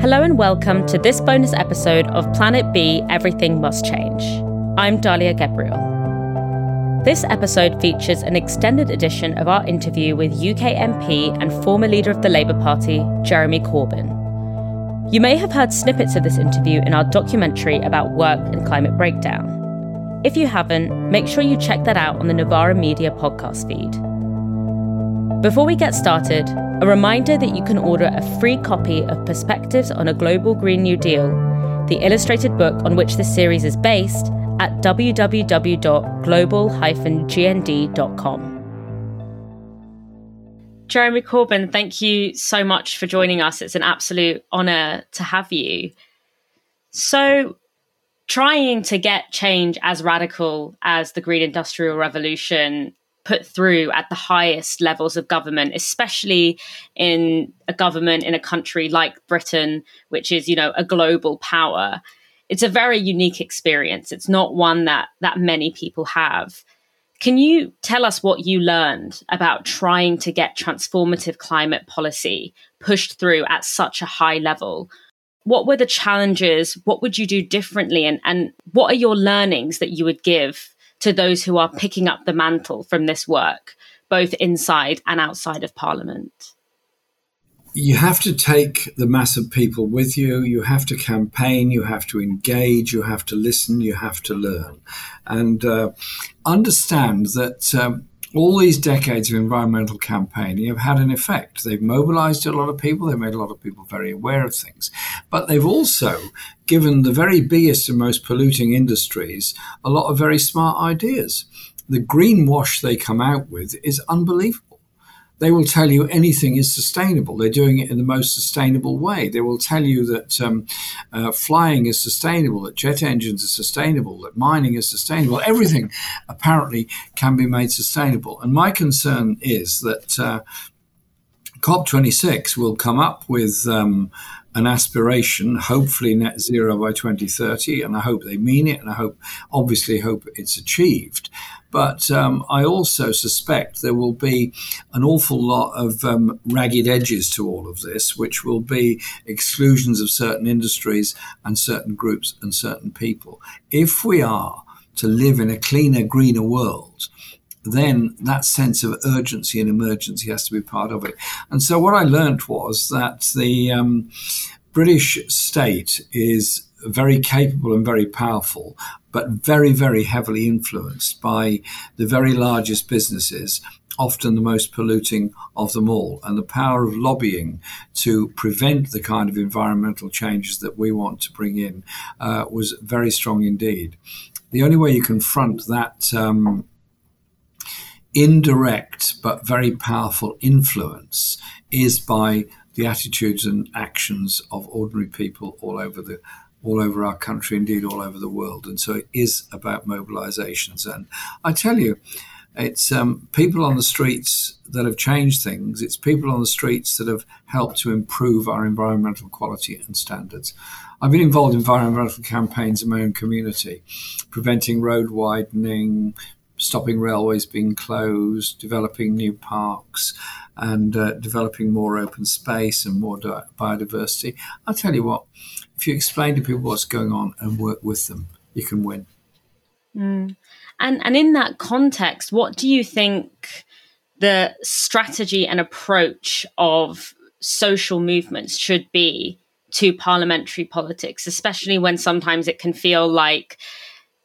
Hello and welcome to this bonus episode of Planet B Everything Must Change. I'm Dalia Gebrial. This episode features an extended edition of our interview with UK MP and former leader of the Labour Party, Jeremy Corbyn. You may have heard snippets of this interview in our documentary about work and climate breakdown. If you haven't, make sure you check that out on the Novara Media podcast feed. Before we get started, a reminder that you can order a free copy of Perspectives on a Global Green New Deal, the illustrated book on which this series is based, at www.global-gnd.com. Jeremy Corbyn, thank you so much for joining us. It's an absolute honour to have you. So, trying to get change as radical as the Green Industrial Revolution put through at the highest levels of government, especially in a government in a country like Britain, which is, you know, a global power. It's a very unique experience. It's not one that that many people have. Can you tell us what you learned about trying to get transformative climate policy pushed through at such a high level? What were the challenges? What would you do differently? And, and what are your learnings that you would give to those who are picking up the mantle from this work, both inside and outside of Parliament? You have to take the mass of people with you. You have to campaign. You have to engage. You have to listen. You have to learn. And uh, understand that um, all these decades of environmental campaigning have had an effect. They've mobilized a lot of people, they've made a lot of people very aware of things, but they've also given the very biggest and most polluting industries a lot of very smart ideas. The greenwash they come out with is unbelievable they will tell you anything is sustainable. They're doing it in the most sustainable way. They will tell you that um, uh, flying is sustainable, that jet engines are sustainable, that mining is sustainable. Everything apparently can be made sustainable. And my concern is that uh, COP26 will come up with um, an aspiration, hopefully net zero by 2030, and I hope they mean it, and I hope, obviously, hope it's achieved. But um, I also suspect there will be an awful lot of um, ragged edges to all of this, which will be exclusions of certain industries and certain groups and certain people. If we are to live in a cleaner, greener world, then that sense of urgency and emergency has to be part of it. And so what I learnt was that the um, British state is very capable and very powerful, but very, very heavily influenced by the very largest businesses, often the most polluting of them all. And the power of lobbying to prevent the kind of environmental changes that we want to bring in uh, was very strong indeed. The only way you confront that um, indirect but very powerful influence is by the attitudes and actions of ordinary people all over the all over our country, indeed all over the world. And so it is about mobilizations. And I tell you, it's um, people on the streets that have changed things. It's people on the streets that have helped to improve our environmental quality and standards. I've been involved in environmental campaigns in my own community, preventing road widening, stopping railways being closed, developing new parks, and uh, developing more open space and more biodiversity. I'll tell you what, if you explain to people what's going on and work with them, you can win. Mm. And and in that context, what do you think the strategy and approach of social movements should be to parliamentary politics, especially when sometimes it can feel like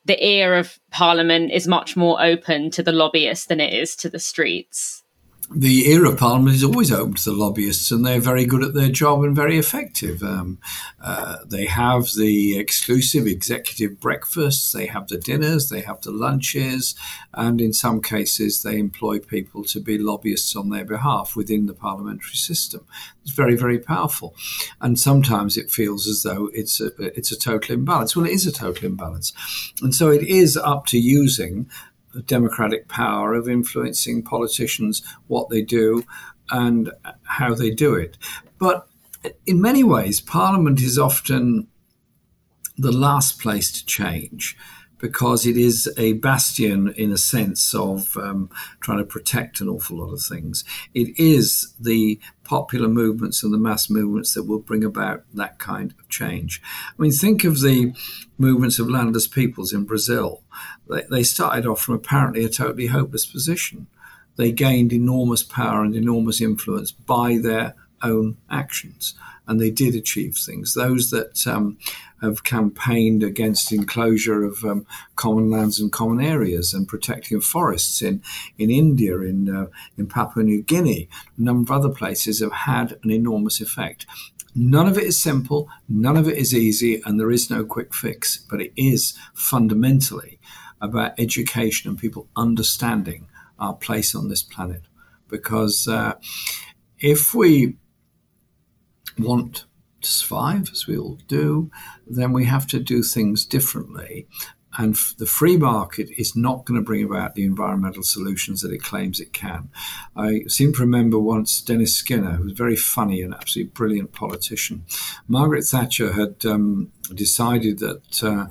the ear of parliament is much more open to the lobbyists than it is to the streets? The era of Parliament is always open to the lobbyists, and they're very good at their job and very effective. Um, uh, they have the exclusive executive breakfasts, they have the dinners, they have the lunches, and in some cases, they employ people to be lobbyists on their behalf within the parliamentary system. It's very, very powerful, and sometimes it feels as though it's a it's a total imbalance. Well, it is a total imbalance, and so it is up to using democratic power of influencing politicians, what they do, and how they do it. But in many ways, Parliament is often the last place to change because it is a bastion in a sense of um, trying to protect an awful lot of things. It is the popular movements and the mass movements that will bring about that kind of change. I mean, think of the movements of landless peoples in Brazil. They, they started off from apparently a totally hopeless position. They gained enormous power and enormous influence by their own actions and they did achieve things. Those that um, have campaigned against enclosure of um, common lands and common areas and protecting forests in, in India, in, uh, in Papua New Guinea, a number of other places have had an enormous effect. None of it is simple, none of it is easy, and there is no quick fix, but it is fundamentally about education and people understanding our place on this planet. Because uh, if we want to survive, as we all do, then we have to do things differently. And the free market is not going to bring about the environmental solutions that it claims it can. I seem to remember once Dennis Skinner, who was very funny and absolutely brilliant politician. Margaret Thatcher had um, decided that uh,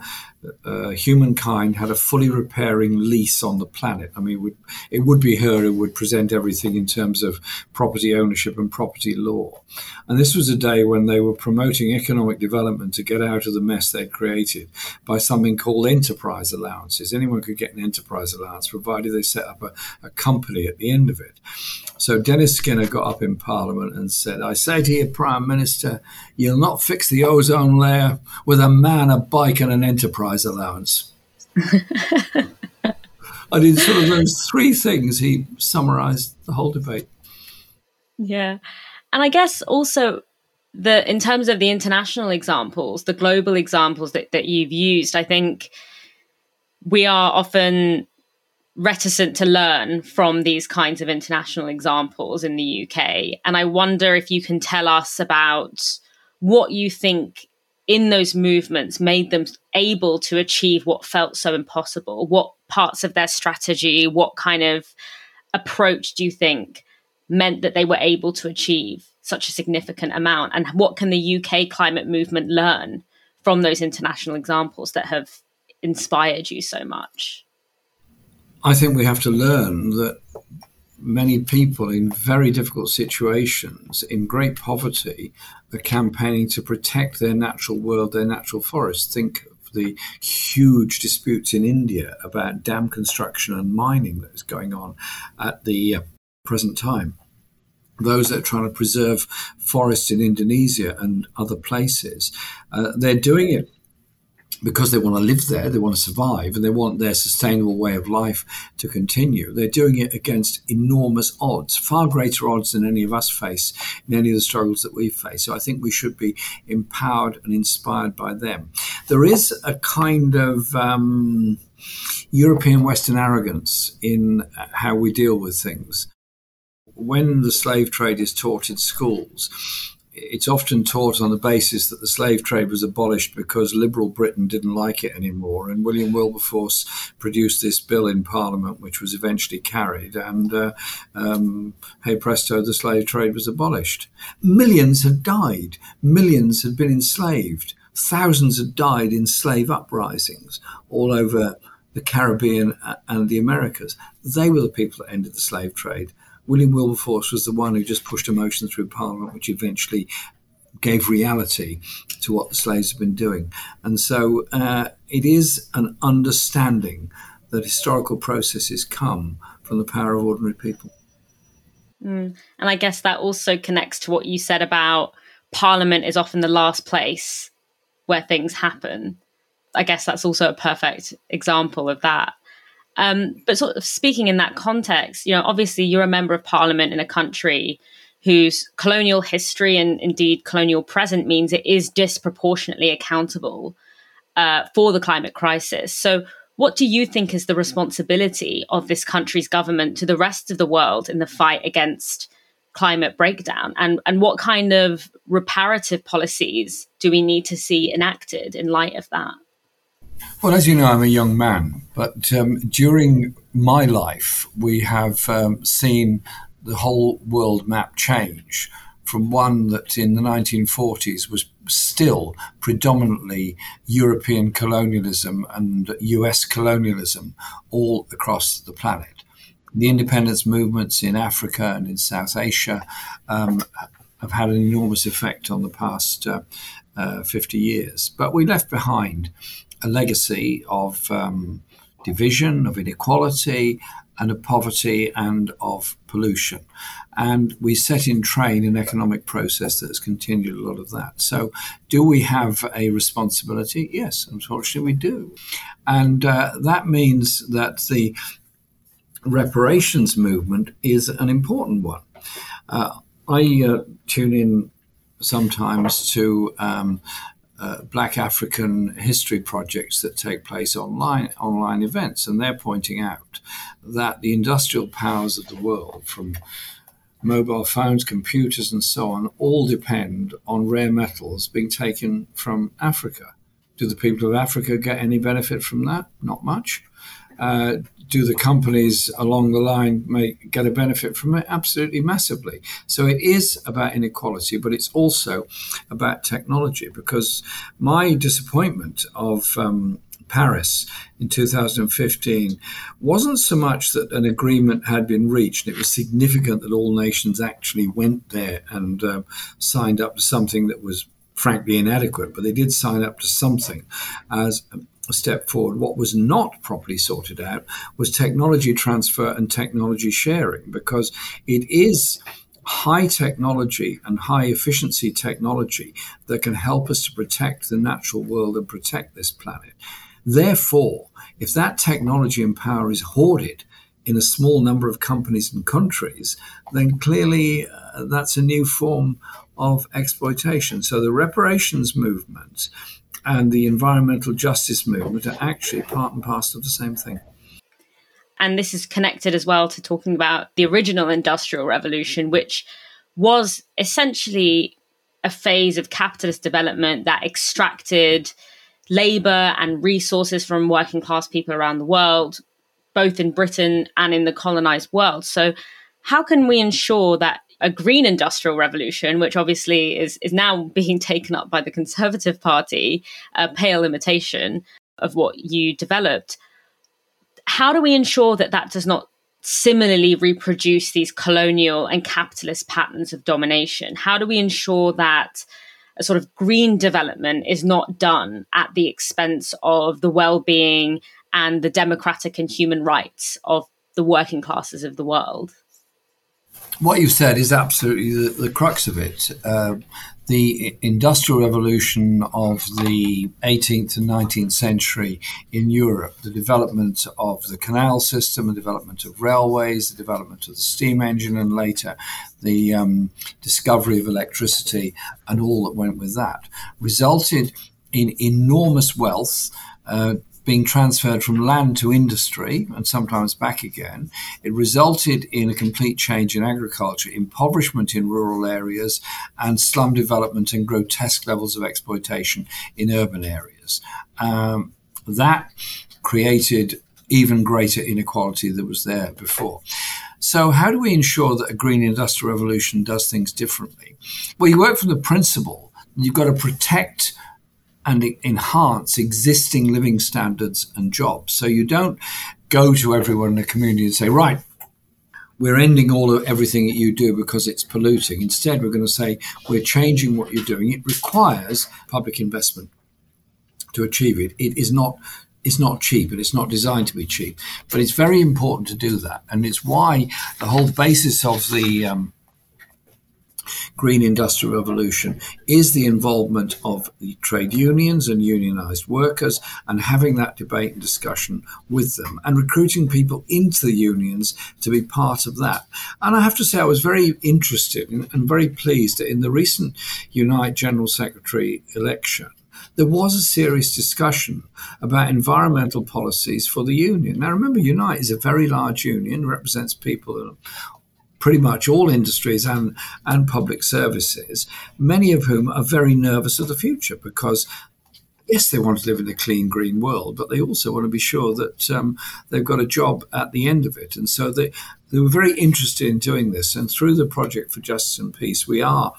uh, humankind had a fully repairing lease on the planet. I mean, it would, it would be her who would present everything in terms of property ownership and property law. And this was a day when they were promoting economic development to get out of the mess they'd created by something called enterprise allowances. Anyone could get an enterprise allowance provided they set up a, a company at the end of it. So Dennis Skinner got up in Parliament and said, I say to you, Prime Minister, you'll not fix the ozone layer with a man, a bike, and an enterprise allowance. and in sort of those three things, he summarized the whole debate. Yeah. And I guess also the in terms of the international examples, the global examples that, that you've used, I think we are often reticent to learn from these kinds of international examples in the UK. And I wonder if you can tell us about what you think in those movements made them able to achieve what felt so impossible? What parts of their strategy, what kind of approach do you think meant that they were able to achieve such a significant amount? And what can the UK climate movement learn from those international examples that have inspired you so much? I think we have to learn that many people in very difficult situations, in great poverty, are campaigning to protect their natural world, their natural forests. Think of the huge disputes in India about dam construction and mining that is going on at the uh, present time. Those that are trying to preserve forests in Indonesia and other places, uh, they're doing it because they want to live there, they want to survive, and they want their sustainable way of life to continue. They're doing it against enormous odds, far greater odds than any of us face in any of the struggles that we face. So I think we should be empowered and inspired by them. There is a kind of um, European Western arrogance in how we deal with things. When the slave trade is taught in schools, it's often taught on the basis that the slave trade was abolished because liberal Britain didn't like it anymore. And William Wilberforce produced this bill in Parliament, which was eventually carried. And uh, um, hey presto, the slave trade was abolished. Millions had died, millions had been enslaved, thousands had died in slave uprisings all over the Caribbean and the Americas. They were the people that ended the slave trade. William Wilberforce was the one who just pushed a motion through Parliament, which eventually gave reality to what the slaves had been doing. And so uh, it is an understanding that historical processes come from the power of ordinary people. Mm. And I guess that also connects to what you said about Parliament is often the last place where things happen. I guess that's also a perfect example of that. Um, but sort of speaking in that context, you know, obviously you're a member of parliament in a country whose colonial history and indeed colonial present means it is disproportionately accountable uh, for the climate crisis. So, what do you think is the responsibility of this country's government to the rest of the world in the fight against climate breakdown? And, and what kind of reparative policies do we need to see enacted in light of that? Well, as you know, I'm a young man, but um, during my life, we have um, seen the whole world map change from one that in the 1940s was still predominantly European colonialism and US colonialism all across the planet. The independence movements in Africa and in South Asia um, have had an enormous effect on the past uh, uh, 50 years. But we left behind a legacy of um, division, of inequality, and of poverty and of pollution. And we set in train an economic process that has continued a lot of that. So, do we have a responsibility? Yes, unfortunately, we do. And uh, that means that the reparations movement is an important one. Uh, I uh, tune in sometimes to um, uh, Black African history projects that take place online, online events, and they're pointing out that the industrial powers of the world, from mobile phones, computers, and so on, all depend on rare metals being taken from Africa. Do the people of Africa get any benefit from that? Not much. Uh, do the companies along the line make, get a benefit from it? Absolutely massively. So it is about inequality, but it's also about technology because my disappointment of um, Paris in 2015 wasn't so much that an agreement had been reached. It was significant that all nations actually went there and uh, signed up to something that was frankly inadequate, but they did sign up to something as step forward. What was not properly sorted out was technology transfer and technology sharing, because it is high technology and high efficiency technology that can help us to protect the natural world and protect this planet. Therefore, if that technology and power is hoarded in a small number of companies and countries, then clearly uh, that's a new form of exploitation. So the reparations movement and the environmental justice movement are actually part and parcel of the same thing. And this is connected as well to talking about the original Industrial Revolution, which was essentially a phase of capitalist development that extracted labor and resources from working class people around the world, both in Britain and in the colonized world. So, how can we ensure that a green industrial revolution, which obviously is is now being taken up by the Conservative Party, a pale imitation of what you developed. How do we ensure that that does not similarly reproduce these colonial and capitalist patterns of domination? How do we ensure that a sort of green development is not done at the expense of the well-being and the democratic and human rights of the working classes of the world? What you've said is absolutely the, the crux of it. Uh, the industrial revolution of the 18th and 19th century in Europe, the development of the canal system, the development of railways, the development of the steam engine, and later the um, discovery of electricity and all that went with that, resulted in enormous wealth. Uh, being transferred from land to industry and sometimes back again. It resulted in a complete change in agriculture, impoverishment in rural areas, and slum development and grotesque levels of exploitation in urban areas. Um, that created even greater inequality that was there before. So, how do we ensure that a green industrial revolution does things differently? Well, you work from the principle you've got to protect and enhance existing living standards and jobs. So you don't go to everyone in the community and say, right, we're ending all of everything that you do because it's polluting. Instead, we're going to say we're changing what you're doing. It requires public investment to achieve it. It is not it's not cheap and it's not designed to be cheap, but it's very important to do that, and it's why the whole basis of the um, green industrial revolution is the involvement of the trade unions and unionized workers and having that debate and discussion with them and recruiting people into the unions to be part of that. And I have to say, I was very interested and very pleased that in the recent Unite General Secretary election, there was a serious discussion about environmental policies for the union. Now, remember, Unite is a very large union, represents people pretty much all industries and, and public services, many of whom are very nervous of the future because yes, they want to live in a clean, green world, but they also want to be sure that um, they've got a job at the end of it. And so they, they were very interested in doing this. And through the Project for Justice and Peace, we are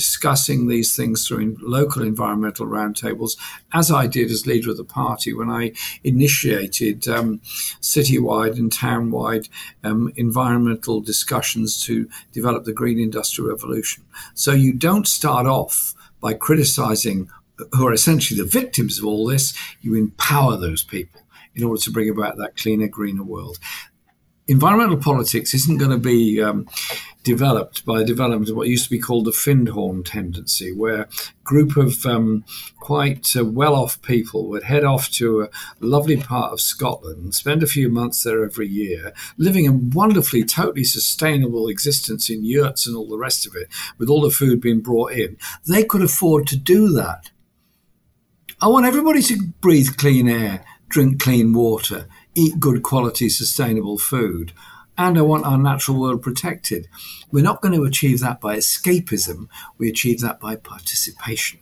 discussing these things through local environmental roundtables, as I did as leader of the party when I initiated um, citywide and townwide um, environmental discussions to develop the green industrial revolution. So you don't start off by criticizing who are essentially the victims of all this, you empower those people in order to bring about that cleaner, greener world environmental politics isn't going to be um, developed by development of what used to be called the Findhorn tendency, where a group of um, quite uh, well off people would head off to a lovely part of Scotland, spend a few months there every year, living a wonderfully, totally sustainable existence in yurts and all the rest of it, with all the food being brought in. They could afford to do that. I want everybody to breathe clean air, drink clean water eat good quality, sustainable food. And I want our natural world protected. We're not going to achieve that by escapism, we achieve that by participation.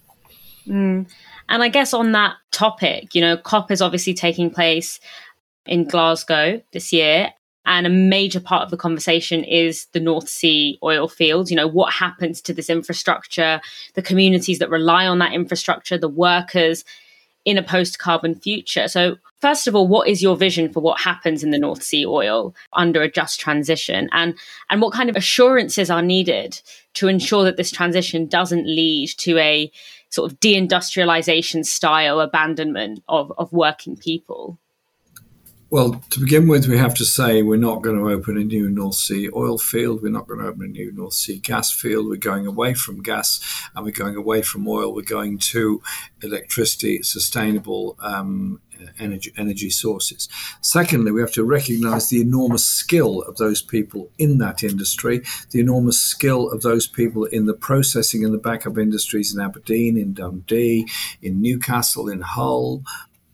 Mm. And I guess on that topic, you know, COP is obviously taking place in Glasgow this year. And a major part of the conversation is the North Sea oil fields. You know, what happens to this infrastructure, the communities that rely on that infrastructure, the workers in a post carbon future. So, first of all, what is your vision for what happens in the North Sea oil under a just transition? And, and what kind of assurances are needed to ensure that this transition doesn't lead to a sort of deindustrialization style abandonment of, of working people? Well, to begin with, we have to say we're not going to open a new North Sea oil field. We're not going to open a new North Sea gas field. We're going away from gas and we're going away from oil. We're going to electricity, sustainable um, energy, energy sources. Secondly, we have to recognize the enormous skill of those people in that industry, the enormous skill of those people in the processing and the backup industries in Aberdeen, in Dundee, in Newcastle, in Hull,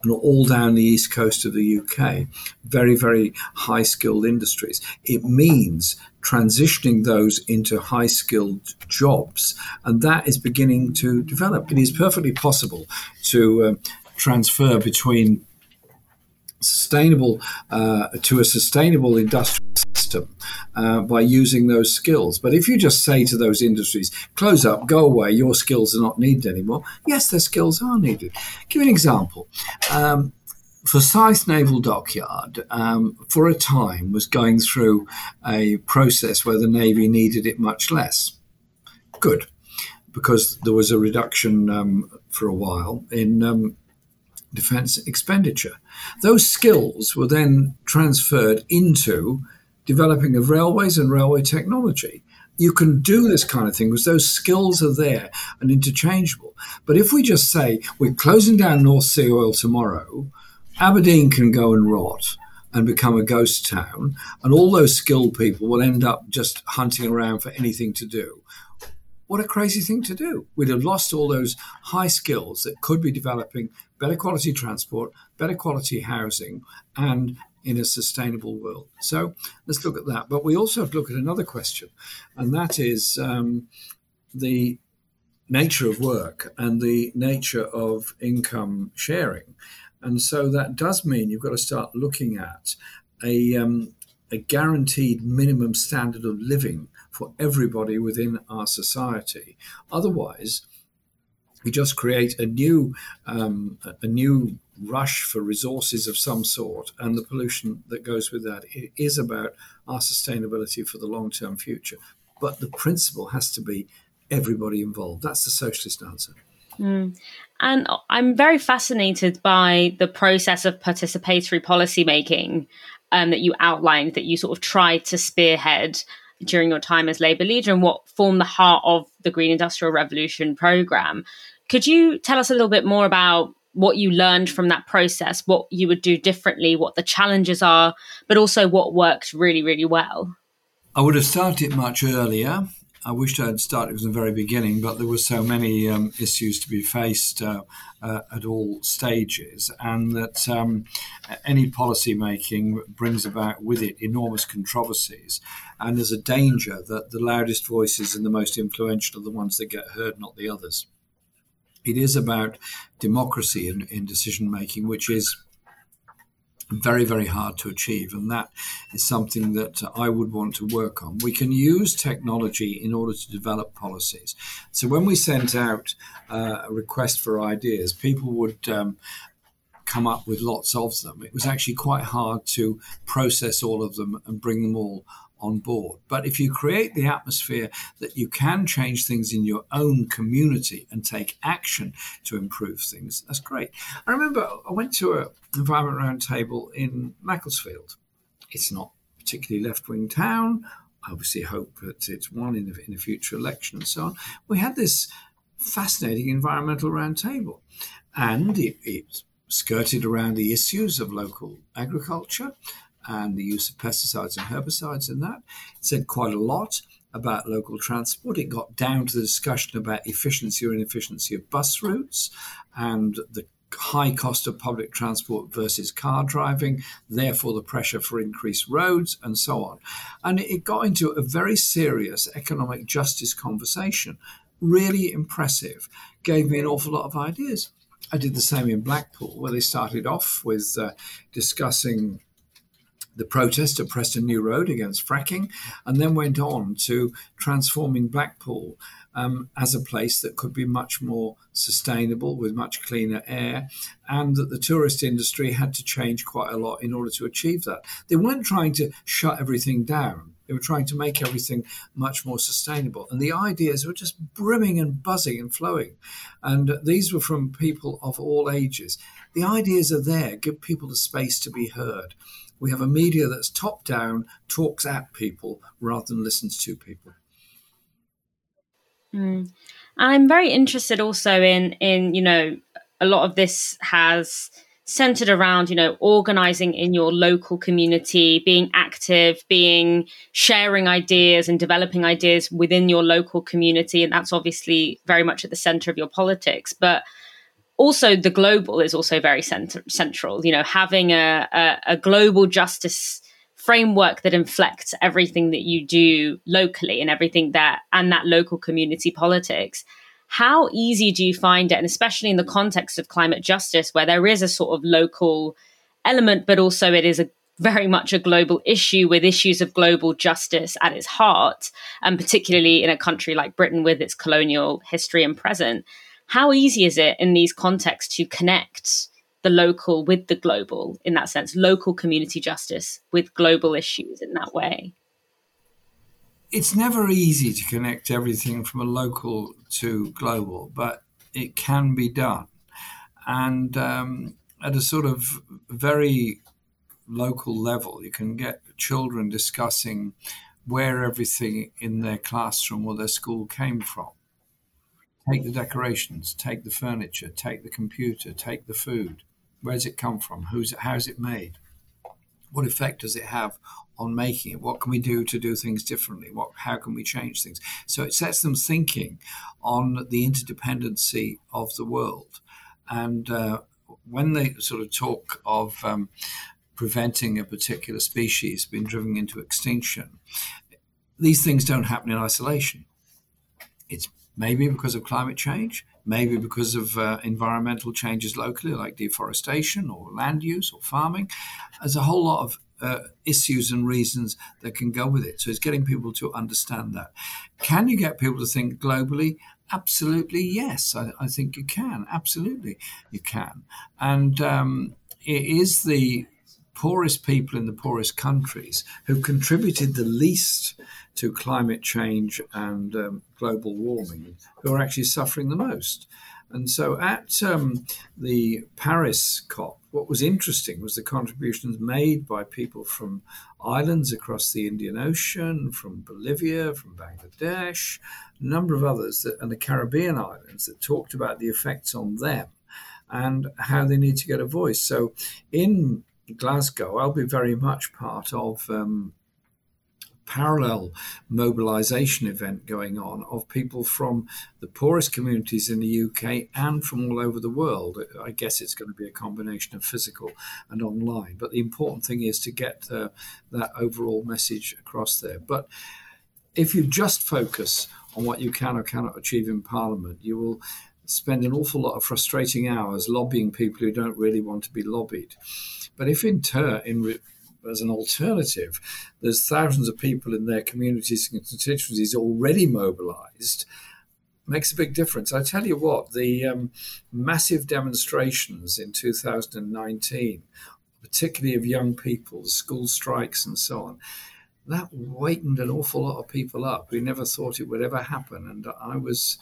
and all down the east coast of the UK, very, very high skilled industries. It means transitioning those into high skilled jobs, and that is beginning to develop. It is perfectly possible to uh, transfer between sustainable uh, to a sustainable industrial system uh, by using those skills. But if you just say to those industries, close up, go away, your skills are not needed anymore, yes, their skills are needed. Give you an example. Um, Rosyth Naval Dockyard, um, for a time, was going through a process where the Navy needed it much less. Good, because there was a reduction um, for a while in um, defence expenditure. Those skills were then transferred into developing of railways and railway technology. You can do this kind of thing because those skills are there and interchangeable. But if we just say we're closing down North Sea oil tomorrow, Aberdeen can go and rot and become a ghost town, and all those skilled people will end up just hunting around for anything to do. What a crazy thing to do. We'd have lost all those high skills that could be developing better quality transport, better quality housing, and in a sustainable world. So let's look at that. But we also have to look at another question, and that is um, the nature of work and the nature of income sharing. And so that does mean you've got to start looking at a, um, a guaranteed minimum standard of living for everybody within our society. Otherwise, we just create a new um, a new rush for resources of some sort and the pollution that goes with that. It is about our sustainability for the long term future. But the principle has to be everybody involved. That's the socialist answer. Mm. And I'm very fascinated by the process of participatory policymaking um, that you outlined, that you sort of tried to spearhead during your time as Labour leader and what formed the heart of the Green Industrial Revolution programme. Could you tell us a little bit more about what you learned from that process, what you would do differently, what the challenges are, but also what worked really, really well? I would have started much earlier. I wished I had started from the very beginning, but there were so many um, issues to be faced uh, uh, at all stages, and that um, any policy making brings about with it enormous controversies. And there's a danger that the loudest voices and the most influential are the ones that get heard, not the others. It is about democracy in, in decision making, which is very, very hard to achieve. And that is something that I would want to work on. We can use technology in order to develop policies. So when we sent out uh, a request for ideas, people would um, come up with lots of them. It was actually quite hard to process all of them and bring them all on board. But if you create the atmosphere that you can change things in your own community and take action to improve things, that's great. I remember I went to an environment roundtable in Macclesfield. It's not particularly left wing town. I obviously hope that it's won in a, in a future election and so on. We had this fascinating environmental roundtable, and it, it skirted around the issues of local agriculture and the use of pesticides and herbicides in that. It said quite a lot about local transport. It got down to the discussion about efficiency or inefficiency of bus routes and the high cost of public transport versus car driving, therefore the pressure for increased roads, and so on. And it got into a very serious economic justice conversation. Really impressive. Gave me an awful lot of ideas. I did the same in Blackpool, where they started off with uh, discussing the protest at Preston New Road against fracking, and then went on to transforming Blackpool um, as a place that could be much more sustainable with much cleaner air, and that the tourist industry had to change quite a lot in order to achieve that. They weren't trying to shut everything down. They were trying to make everything much more sustainable. And the ideas were just brimming and buzzing and flowing. And these were from people of all ages. The ideas are there, give people the space to be heard. We have a media that's top down, talks at people rather than listens to people. Mm. I'm very interested also in in you know a lot of this has centered around you know organizing in your local community being active being sharing ideas and developing ideas within your local community and that's obviously very much at the center of your politics but also the global is also very center, central you know having a, a, a global justice framework that inflects everything that you do locally and everything that and that local community politics how easy do you find it? And especially in the context of climate justice where there is a sort of local element but also it is a very much a global issue with issues of global justice at its heart and particularly in a country like britain with its colonial history and present how easy is it in these contexts to connect the local with the global in that sense, local community justice with global issues in that way? It's never easy to connect everything from a local to global, but it can be done. And um, at a sort of very local level, you can get children discussing where everything in their classroom or their school came from. Take the decorations, take the furniture, take the computer, take the food. Where does it come from? Who's it, how's it made? What effect does it have on making it? What can we do to do things differently? What, how can we change things? So it sets them thinking on the interdependency of the world. And uh, when they sort of talk of um, preventing a particular species being driven into extinction, these things don't happen in isolation. It's maybe because of climate change, maybe because of uh, environmental changes locally, like deforestation or land use or farming. There's a whole lot of uh, issues and reasons that can go with it. So it's getting people to understand that. Can you get people to think globally? Absolutely, yes. I, I think you can. Absolutely, you can. And um, it is the poorest people in the poorest countries who contributed the least to climate change and um, global warming who are actually suffering the most. And so at um, the Paris COP, what was interesting was the contributions made by people from islands across the Indian Ocean, from Bolivia, from Bangladesh, a number of others, that, and the Caribbean islands that talked about the effects on them and how they need to get a voice. So in Glasgow, I'll be very much part of um, parallel mobilization event going on of people from the poorest communities in the UK and from all over the world. I guess it's going to be a combination of physical and online, but the important thing is to get uh, that overall message across there. But if you just focus on what you can or cannot achieve in Parliament, you will spend an awful lot of frustrating hours lobbying people who don't really want to be lobbied. But if in turn, in as an alternative, there's thousands of people in their communities and constituencies already mobilized, makes a big difference. I tell you what, the um, massive demonstrations in 2019, particularly of young people, school strikes and so on, that wakened an awful lot of people up who never thought it would ever happen. And I was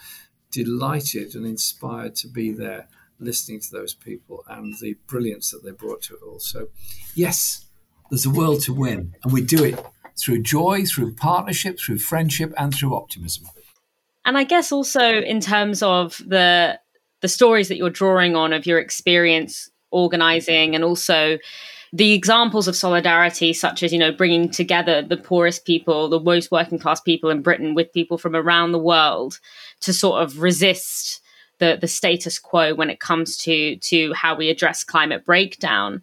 delighted and inspired to be there listening to those people and the brilliance that they brought to it all. So, yes, there's a world to win, and we do it through joy, through partnership, through friendship, and through optimism. And I guess also in terms of the the stories that you're drawing on of your experience organizing and also the examples of solidarity such as you know bringing together the poorest people the most working class people in britain with people from around the world to sort of resist the the status quo when it comes to to how we address climate breakdown.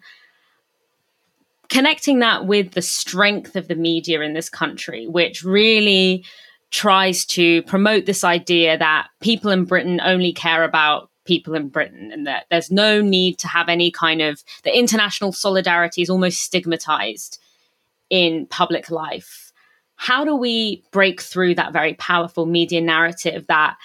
Connecting that with the strength of the media in this country which really tries to promote this idea that people in britain only care about people in Britain, and that there's no need to have any kind of the international solidarity is almost stigmatized in public life. How do we break through that very powerful media narrative that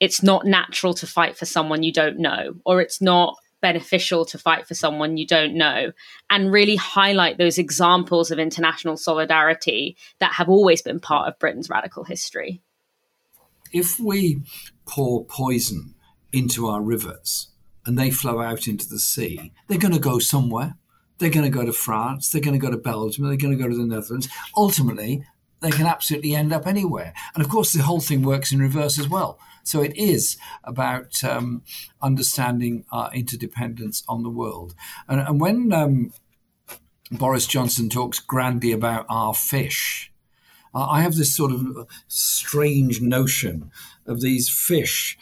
it's not natural to fight for someone you don't know, or it's not beneficial to fight for someone you don't know, and really highlight those examples of international solidarity that have always been part of Britain's radical history? If we pour poison into our rivers and they flow out into the sea, they're going to go somewhere. They're going to go to France, they're going to go to Belgium, they're going to go to the Netherlands. Ultimately, they can absolutely end up anywhere. And of course, the whole thing works in reverse as well. So it is about um, understanding our interdependence on the world. And, and when um, Boris Johnson talks grandly about our fish, I have this sort of strange notion of these fish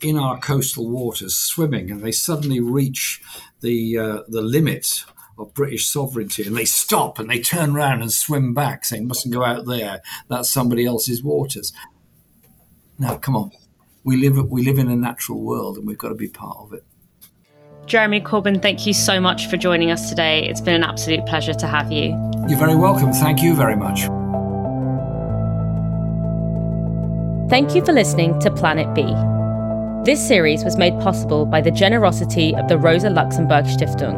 in our coastal waters swimming, and they suddenly reach the uh, the limit of British sovereignty, and they stop and they turn around and swim back, saying, "Mustn't go out there. That's somebody else's waters." Now, come on, we live we live in a natural world, and we've got to be part of it. Jeremy Corbyn, thank you so much for joining us today. It's been an absolute pleasure to have you. You're very welcome. Thank you very much. Thank you for listening to Planet B. This series was made possible by the generosity of the Rosa Luxemburg Stiftung.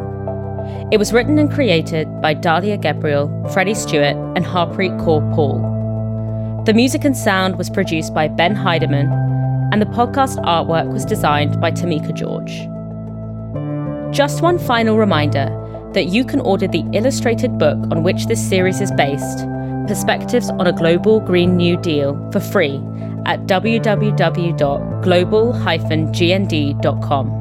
It was written and created by Dalia Gebrial, Freddie Stewart, and Harpreet Kaur Paul. The music and sound was produced by Ben Heidemann, and the podcast artwork was designed by Tamika George. Just one final reminder that you can order the illustrated book on which this series is based, Perspectives on a Global Green New Deal, for free at www.global-gnd.com.